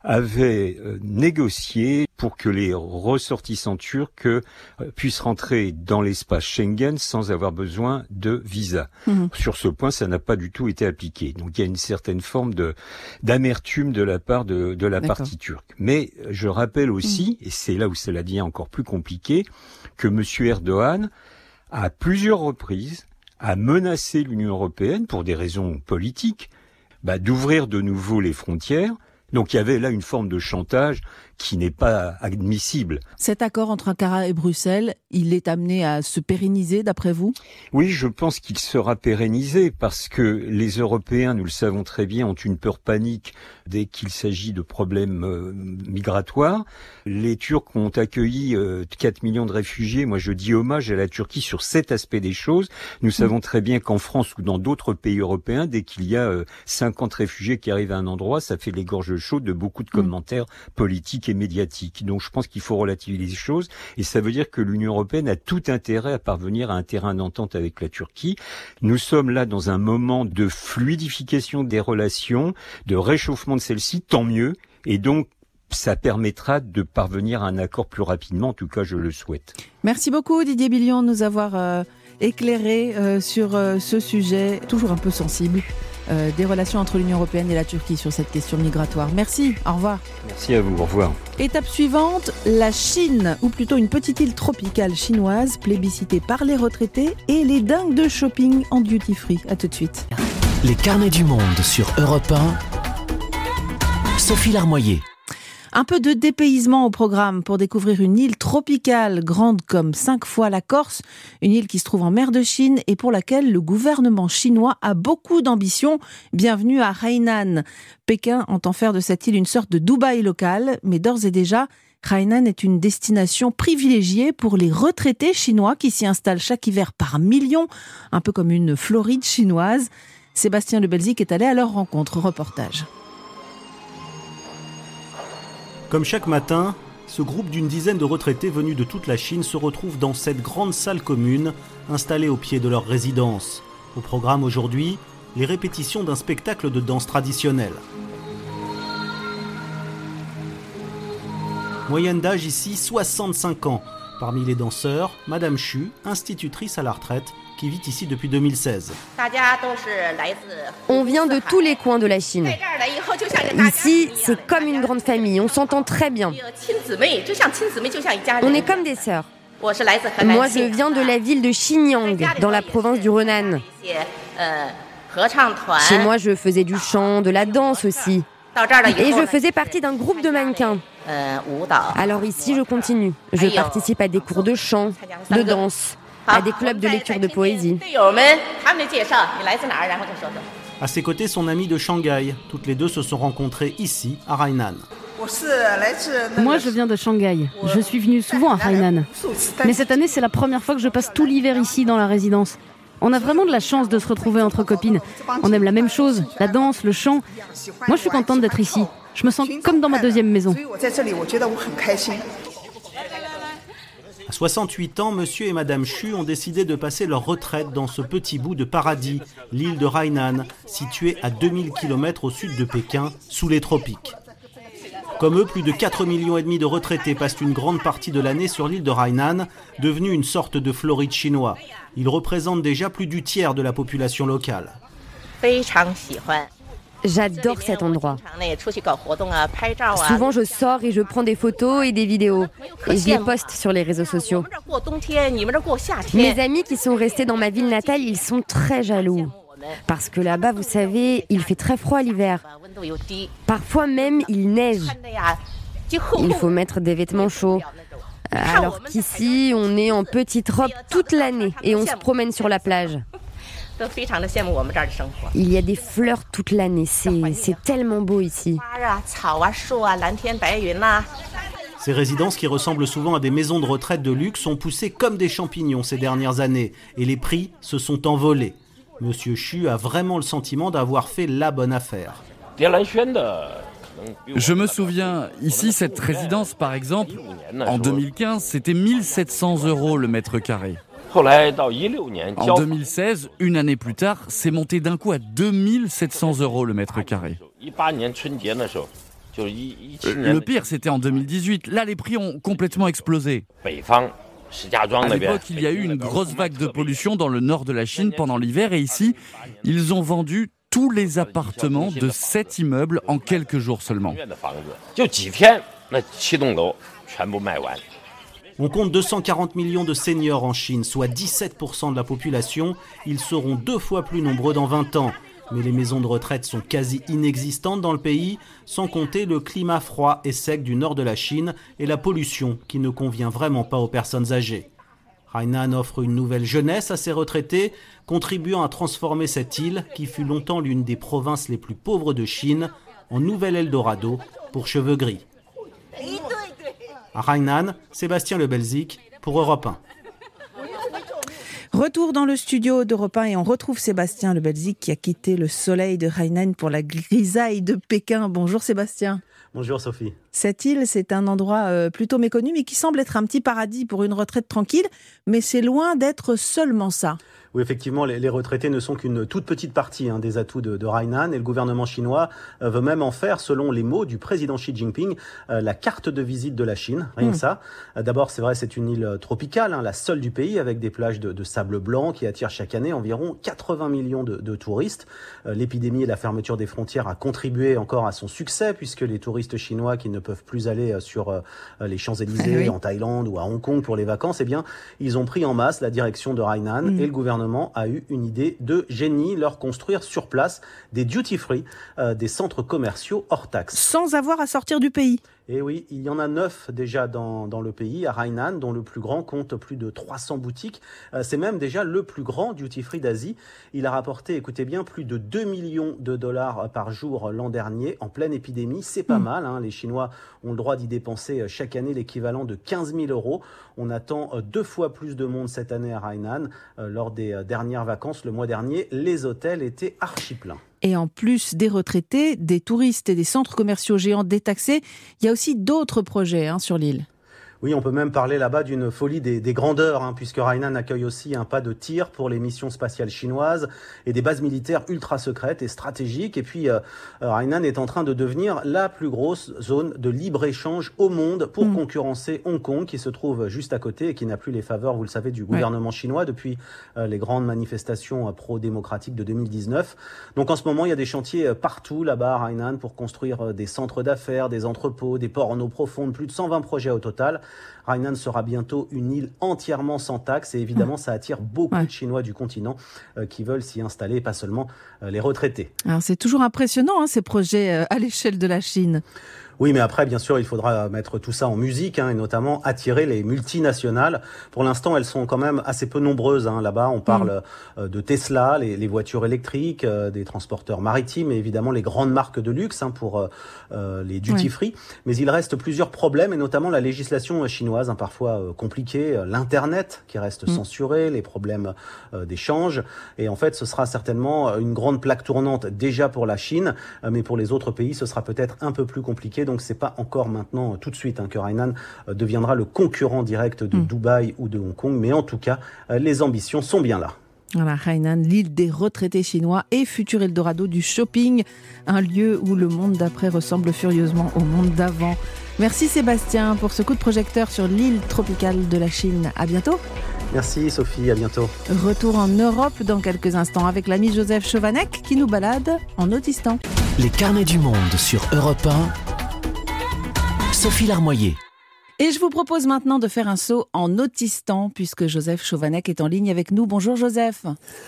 avait euh, négocié pour que les ressortissants turcs euh, puissent rentrer dans l'espace Schengen sans avoir besoin de visa. Mhm. Sur ce point, ça n'a pas du tout été appliqué. Donc il y a une certaine forme de d'amertume de la part de, de la partie turque. Mais je rappelle aussi, mhm. et c'est là où cela devient encore plus compliqué, que M. Erdogan, à plusieurs reprises, a menacé l'Union européenne, pour des raisons politiques, bah, d'ouvrir de nouveau les frontières donc il y avait là une forme de chantage qui n'est pas admissible.
Cet accord entre Ankara et Bruxelles, il est amené à se pérenniser d'après vous?
Oui, je pense qu'il sera pérennisé parce que les Européens, nous le savons très bien, ont une peur panique dès qu'il s'agit de problèmes euh, migratoires. Les Turcs ont accueilli 4 euh, millions de réfugiés. Moi, je dis hommage à la Turquie sur cet aspect des choses. Nous mm. savons très bien qu'en France ou dans d'autres pays européens, dès qu'il y a 50 euh, réfugiés qui arrivent à un endroit, ça fait les gorges chaudes de beaucoup de mm. commentaires politiques et médiatiques. Donc je pense qu'il faut relativiser les choses et ça veut dire que l'Union européenne a tout intérêt à parvenir à un terrain d'entente avec la Turquie. Nous sommes là dans un moment de fluidification des relations, de réchauffement de celles-ci, tant mieux. Et donc ça permettra de parvenir à un accord plus rapidement, en tout cas je le souhaite.
Merci beaucoup Didier Billion de nous avoir euh, éclairé euh, sur euh, ce sujet toujours un peu sensible. Euh, des relations entre l'Union européenne et la Turquie sur cette question migratoire. Merci, au revoir.
Merci à vous, au revoir.
Étape suivante, la Chine, ou plutôt une petite île tropicale chinoise plébiscitée par les retraités et les dingues de shopping en duty free. A tout de suite.
Les carnets du monde sur Europe 1. Sophie Larmoyer.
Un peu de dépaysement au programme pour découvrir une île tropicale grande comme cinq fois la Corse, une île qui se trouve en mer de Chine et pour laquelle le gouvernement chinois a beaucoup d'ambition. Bienvenue à Hainan. Pékin entend faire de cette île une sorte de Dubaï local, mais d'ores et déjà, Hainan est une destination privilégiée pour les retraités chinois qui s'y installent chaque hiver par millions, un peu comme une Floride chinoise. Sébastien Le Belzic est allé à leur rencontre. Reportage.
Comme chaque matin, ce groupe d'une dizaine de retraités venus de toute la Chine se retrouve dans cette grande salle commune installée au pied de leur résidence. Au programme aujourd'hui, les répétitions d'un spectacle de danse traditionnelle. Moyenne d'âge ici 65 ans. Parmi les danseurs, Madame Chu, institutrice à la retraite, qui vit ici depuis 2016.
On vient de tous les coins de la Chine. Ici, c'est comme une grande famille, on s'entend très bien. On est comme des sœurs. Moi, je viens de la ville de Xinyang, dans la province du Renan. Chez moi, je faisais du chant, de la danse aussi. Et je faisais partie d'un groupe de mannequins. Alors ici, je continue. Je participe à des cours de chant, de danse, à des clubs de lecture de poésie.
À ses côtés, son ami de Shanghai. Toutes les deux se sont rencontrées ici, à Hainan.
Moi, je viens de Shanghai. Je suis venue souvent à Hainan. Mais cette année, c'est la première fois que je passe tout l'hiver ici dans la résidence. On a vraiment de la chance de se retrouver entre copines. On aime la même chose, la danse, le chant. Moi, je suis contente d'être ici. Je me sens comme dans ma deuxième maison.
À 68 ans, monsieur et madame Chu ont décidé de passer leur retraite dans ce petit bout de paradis, l'île de Hainan, située à 2000 km au sud de Pékin, sous les tropiques. Comme eux, plus de 4 millions de retraités passent une grande partie de l'année sur l'île de Hainan, devenue une sorte de Floride chinois. Ils représentent déjà plus du tiers de la population locale.
J'adore cet endroit. Souvent, je sors et je prends des photos et des vidéos et je les poste sur les réseaux sociaux. Mes amis qui sont restés dans ma ville natale, ils sont très jaloux. Parce que là-bas, vous savez, il fait très froid l'hiver. Parfois même, il neige. Il faut mettre des vêtements chauds. Alors qu'ici, on est en petite robe toute l'année et on se promène sur la plage. Il y a des fleurs toute l'année, c'est tellement beau ici.
Ces résidences qui ressemblent souvent à des maisons de retraite de luxe ont poussé comme des champignons ces dernières années et les prix se sont envolés. Monsieur Chu a vraiment le sentiment d'avoir fait la bonne affaire.
Je me souviens, ici, cette résidence, par exemple, en 2015, c'était 1700 euros le mètre carré. En 2016, une année plus tard, c'est monté d'un coup à 2700 euros le mètre carré. Le pire, c'était en 2018. Là, les prix ont complètement explosé. À l'époque, il y a eu une grosse vague de pollution dans le nord de la Chine pendant l'hiver et ici, ils ont vendu tous les appartements de sept immeubles en quelques jours seulement.
On compte 240 millions de seniors en Chine, soit 17% de la population. Ils seront deux fois plus nombreux dans 20 ans. Mais les maisons de retraite sont quasi inexistantes dans le pays, sans compter le climat froid et sec du nord de la Chine et la pollution qui ne convient vraiment pas aux personnes âgées. Hainan offre une nouvelle jeunesse à ses retraités, contribuant à transformer cette île, qui fut longtemps l'une des provinces les plus pauvres de Chine, en nouvel Eldorado pour cheveux gris. À Sébastien Le Belzic pour Europe 1.
Retour dans le studio d'Europe 1 et on retrouve Sébastien Le Belzic qui a quitté le soleil de Hainan pour la grisaille de Pékin. Bonjour Sébastien.
Bonjour Sophie.
Cette île, c'est un endroit euh, plutôt méconnu, mais qui semble être un petit paradis pour une retraite tranquille, mais c'est loin d'être seulement ça
où effectivement les, retraités ne sont qu'une toute petite partie hein, des atouts de, de Hainan et le gouvernement chinois euh, veut même en faire, selon les mots du président Xi Jinping, euh, la carte de visite de la Chine. Rien que hmm. ça. Euh, d'abord, c'est vrai, c'est une île tropicale, hein, la seule du pays, avec des plages de, sable blanc qui attirent chaque année environ 80 millions de, touristes. L'épidémie et la fermeture des frontières a contribué encore à son succès, puisque les touristes chinois qui ne peuvent plus aller sur les Champs-Élysées, en Thaïlande ou à Hong Kong pour les vacances, eh bien, ils ont pris en masse la direction de Hainan hmm. et le gouvernement a eu une idée de génie, leur construire sur place des duty-free, euh, des centres commerciaux hors taxes.
Sans avoir à sortir du pays.
Et oui, il y en a neuf déjà dans, dans le pays, à Hainan, dont le plus grand compte plus de 300 boutiques. Euh, c'est même déjà le plus grand duty-free d'Asie. Il a rapporté, écoutez bien, plus de 2 millions de dollars par jour l'an dernier, en pleine épidémie. C'est pas hmm. mal, hein. les Chinois ont le droit d'y dépenser euh, chaque année l'équivalent de 15 000 euros. On attend euh, deux fois plus de monde cette année à Hainan. Lors des dernières vacances, le mois dernier, les hôtels étaient archi pleins.
Et en plus des retraités, des touristes et des centres commerciaux géants détaxés, il y a aussi d'autres projets hein, sur l'île.
Oui, on peut même parler là-bas d'une folie des, grandeurs, hein, puisque Hainan accueille aussi un pas de tir pour les missions spatiales chinoises et des bases militaires ultra secrètes et stratégiques. Et puis, euh, Hainan est en train de devenir la plus grosse zone de libre-échange au monde pour mm. concurrencer Hong Kong, qui se trouve juste à côté et qui n'a plus les faveurs, vous le savez, du gouvernement chinois depuis euh, les grandes manifestations euh, pro-démocratiques de 2019. Donc en ce moment, il y a des chantiers partout là-bas à Hainan pour construire des centres d'affaires, des entrepôts, des ports en eau profonde, plus de 120 projets au total. Hainan sera bientôt une île entièrement sans taxes et évidemment, ça attire beaucoup de Chinois du continent euh, qui veulent s'y installer, pas seulement euh, les retraités.
Alors c'est toujours impressionnant hein, ces projets euh, à l'échelle de la Chine.
Oui, mais après, bien sûr, il faudra mettre tout ça en musique hein, et notamment attirer les multinationales. Pour l'instant, elles sont quand même assez peu nombreuses. Hein. Là-bas, on parle mm. euh, de Tesla, les, voitures électriques, euh, des transporteurs maritimes et évidemment les grandes marques de luxe hein, pour euh, les duty-free. Mais il reste plusieurs problèmes et notamment la législation chinoise, hein, parfois compliquée, l'Internet qui reste mm. censuré, les problèmes d'échange. Et en fait, ce sera certainement une grande plaque tournante déjà pour la Chine, mais pour les autres pays, ce sera peut-être un peu plus compliqué donc c'est pas encore maintenant tout de suite hein, que Hainan euh, deviendra le concurrent direct de hmm. Dubaï ou de Hong Kong, mais en tout cas, euh, les ambitions sont bien là.
Voilà, Hainan, l'île des retraités chinois et futur Eldorado du shopping, un lieu où le monde d'après ressemble furieusement au monde d'avant. Merci Sébastien pour ce coup de projecteur sur l'île tropicale de la Chine. À bientôt.
Merci Sophie, à bientôt.
Retour en Europe dans quelques instants avec l'ami Joseph Chovanec qui nous balade en Autistan.
Les carnets du monde sur Europe 1 Sophie Larmoyer.
Et je vous propose maintenant de faire un saut en Autistan, puisque Joseph Chauvanec est en ligne avec nous. Bonjour Joseph.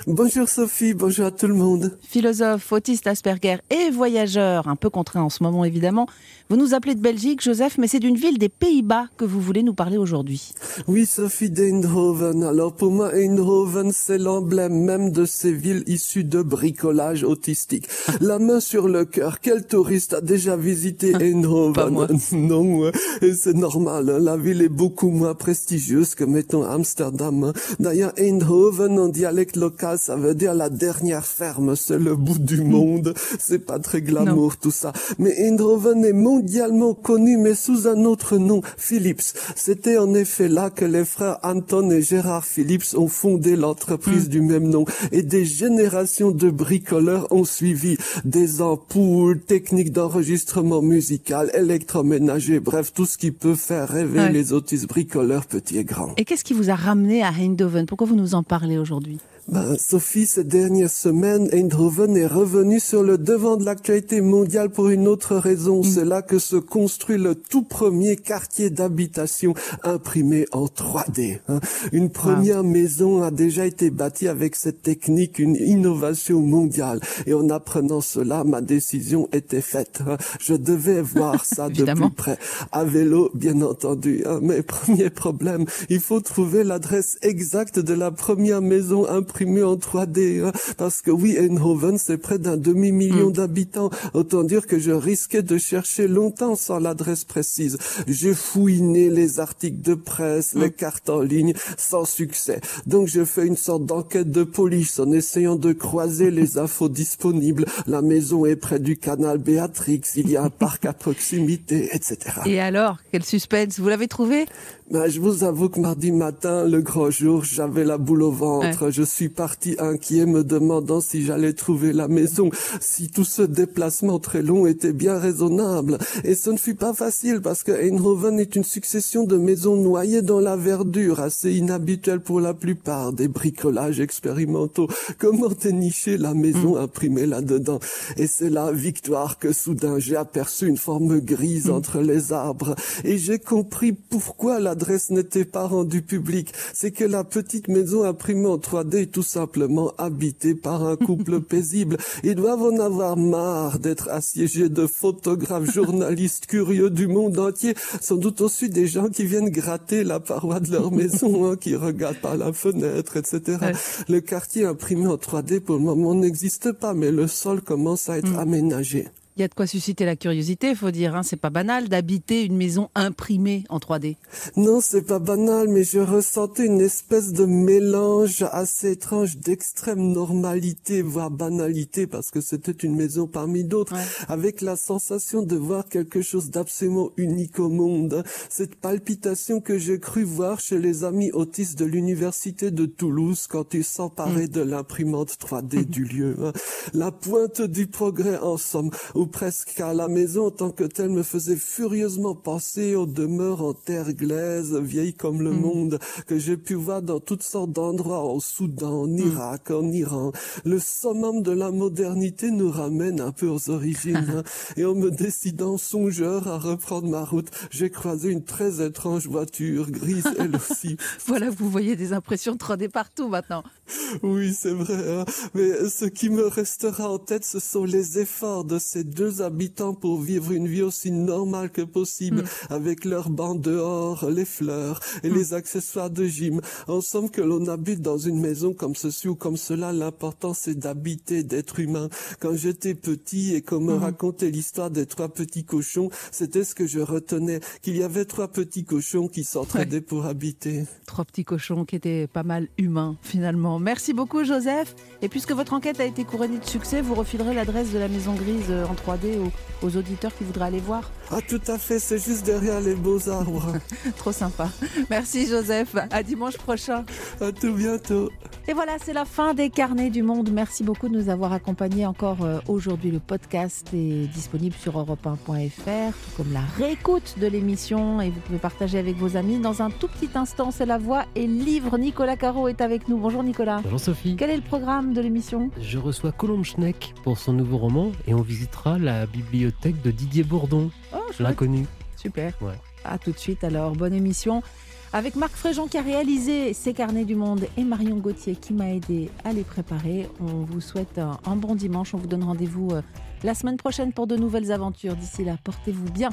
Bonjour Sophie, bonjour à tout le monde.
Philosophe, autiste Asperger et voyageur, un peu contraint en ce moment évidemment. Vous nous appelez de Belgique, Joseph, mais c'est d'une ville des Pays-Bas que vous voulez nous parler aujourd'hui.
Oui, Sophie d'Eindhoven. Alors pour moi, Eindhoven, c'est l'emblème même de ces villes issues de bricolage autistique. (laughs) La main sur le cœur, quel touriste a déjà visité Eindhoven? (laughs) Non, c'est normal. La ville est beaucoup moins prestigieuse que, mettons, Amsterdam. D'ailleurs, Eindhoven, en dialecte local, ça veut dire la dernière ferme. C'est le bout du hmm. monde. C'est pas très glamour, tout ça. Mais Eindhoven est mondialement connu, mais sous un autre nom, Philips. C'était en effet là que les frères Anton et Gérard Philips ont fondé l'entreprise hmm. du même nom. Et des générations de bricoleurs ont suivi. Des ampoules, techniques d'enregistrement musical, électroménager, bref, tout ce qui peut faire rêver les autistes bricoleurs petits et grands.
Et qu'est-ce qui vous a ramené à Eindhoven? Pourquoi vous nous en parlez aujourd'hui?
Ben, Sophie, ces dernières semaines, Eindhoven est revenu sur le devant de l'actualité mondiale pour une autre raison. Mm. C'est là que se construit le tout premier quartier d'habitation imprimé en 3D. Hein. Une première maison a déjà été bâtie avec cette technique, une innovation mondiale. Et en apprenant cela, ma décision était faite. Hein. Je devais voir (laughs) ça de plus près. À vélo, bien entendu. Hein. Mais (laughs) premier problème, il faut trouver l'adresse exacte de la première maison imprimée imprimé en 3D. Hein, parce que oui, Eindhoven, c'est près d'un demi-million mm. d'habitants. Autant dire que je risquais de chercher longtemps sans l'adresse précise. J'ai fouiné les articles de presse, les mm. cartes en ligne, sans succès. Donc je fais une sorte d'enquête de police en essayant de croiser les (laughs) infos disponibles. La maison est près du canal Béatrix, il y a un parc à proximité, etc.
Et alors, quel suspense, vous l'avez trouvé?
Ben, je vous avoue que mardi matin, le grand jour, j'avais la boule au ventre. Je suis parti inquiet, me demandant si j'allais trouver la maison, si tout ce déplacement très long était bien raisonnable. Et ce ne fut pas facile parce que Eindhoven est une succession de maisons noyées dans la verdure, assez inhabituelle pour la plupart, des bricolages expérimentaux. Comment dénicher la maison mm. imprimée là-dedans Et c'est la victoire que soudain j'ai aperçu une forme grise mm. entre les arbres et j'ai compris pourquoi la l'adresse n'était pas rendue publique, c'est que la petite maison imprimée en 3D est tout simplement habitée par un couple (laughs) paisible. Ils doivent en avoir marre d'être assiégés de photographes, (laughs) journalistes curieux du monde entier, sans doute aussi des gens qui viennent gratter la paroi de leur maison, hein, qui regardent par la fenêtre, etc. Le quartier imprimé en 3D pour le moment n'existe pas, mais le sol commence à être mm. aménagé.
Il y a de quoi susciter la curiosité, faut dire. Hein. C'est pas banal d'habiter une maison imprimée en 3D.
Non, c'est pas banal, mais je ressentais une espèce de mélange assez étrange d'extrême normalité, voire banalité, parce que c'était une maison parmi d'autres, avec la sensation de voir quelque chose d'absolument unique au monde. Cette palpitation que j'ai cru voir chez les amis autistes de l'université de Toulouse quand ils s'emparaient mm. de l'imprimante 3D du lieu. Hein. La pointe du progrès en somme presque, car la maison en tant que telle me faisait furieusement penser aux demeures en terre glaise, vieilles comme le mm. monde, que j'ai pu voir dans toutes sortes d'endroits, au Soudan, en mm. Irak, en Iran. Le summum de la modernité nous ramène un peu aux origines, (laughs) hein. et en me décidant songeur à reprendre ma route, j'ai croisé une très étrange voiture, grise (laughs) elle aussi.
voilà, vous voyez des impressions 3D partout maintenant.
Oui, c'est vrai, hein. mais ce qui me restera en tête, ce sont les efforts de ces deux habitants pour vivre une vie aussi normale que possible, mm. avec leurs bancs dehors, les fleurs et mm. les accessoires de gym. En somme, que l'on habite dans une maison comme ceci ou comme cela, l'important c'est d'habiter, d'être humain. Quand j'étais petit et qu'on me mm. racontait l'histoire des trois petits cochons, c'était ce que je retenais, qu'il y avait trois petits cochons qui s'entraidaient pour habiter.
Trois petits cochons qui étaient pas mal humains finalement. Merci beaucoup Joseph. Et puisque votre enquête a été couronnée de succès, vous refilerez l'adresse de la Maison Grise euh, en 3D aux, auditeurs qui voudraient aller voir.
Ah tout à fait, c'est juste derrière les beaux arbres. (laughs)
Trop sympa. Merci Joseph. À dimanche prochain.
À tout bientôt.
Et voilà, c'est la fin des carnets du monde. Merci beaucoup de nous avoir accompagnés encore euh, aujourd'hui. Le podcast est disponible sur europe1.fr, tout comme la réécoute de l'émission et vous pouvez partager avec vos amis. Dans un tout petit instant, c'est la voix et livre. Nicolas Caro est avec nous. Bonjour Nicolas.
Bonjour Sophie.
Quel est le programme de l'émission?
Je reçois Colombe Schneck pour son nouveau roman et on visitera la bibliothèque de Didier Bourdon. Oh, connu.
Super. Ouais. À tout de suite alors. Bonne émission. Avec Marc Fréjean qui a réalisé ces carnets du monde et Marion Gauthier qui m'a aidé à les préparer. On vous souhaite un bon dimanche. On vous donne rendez-vous euh, la semaine prochaine pour de nouvelles aventures. D'ici là, portez-vous bien.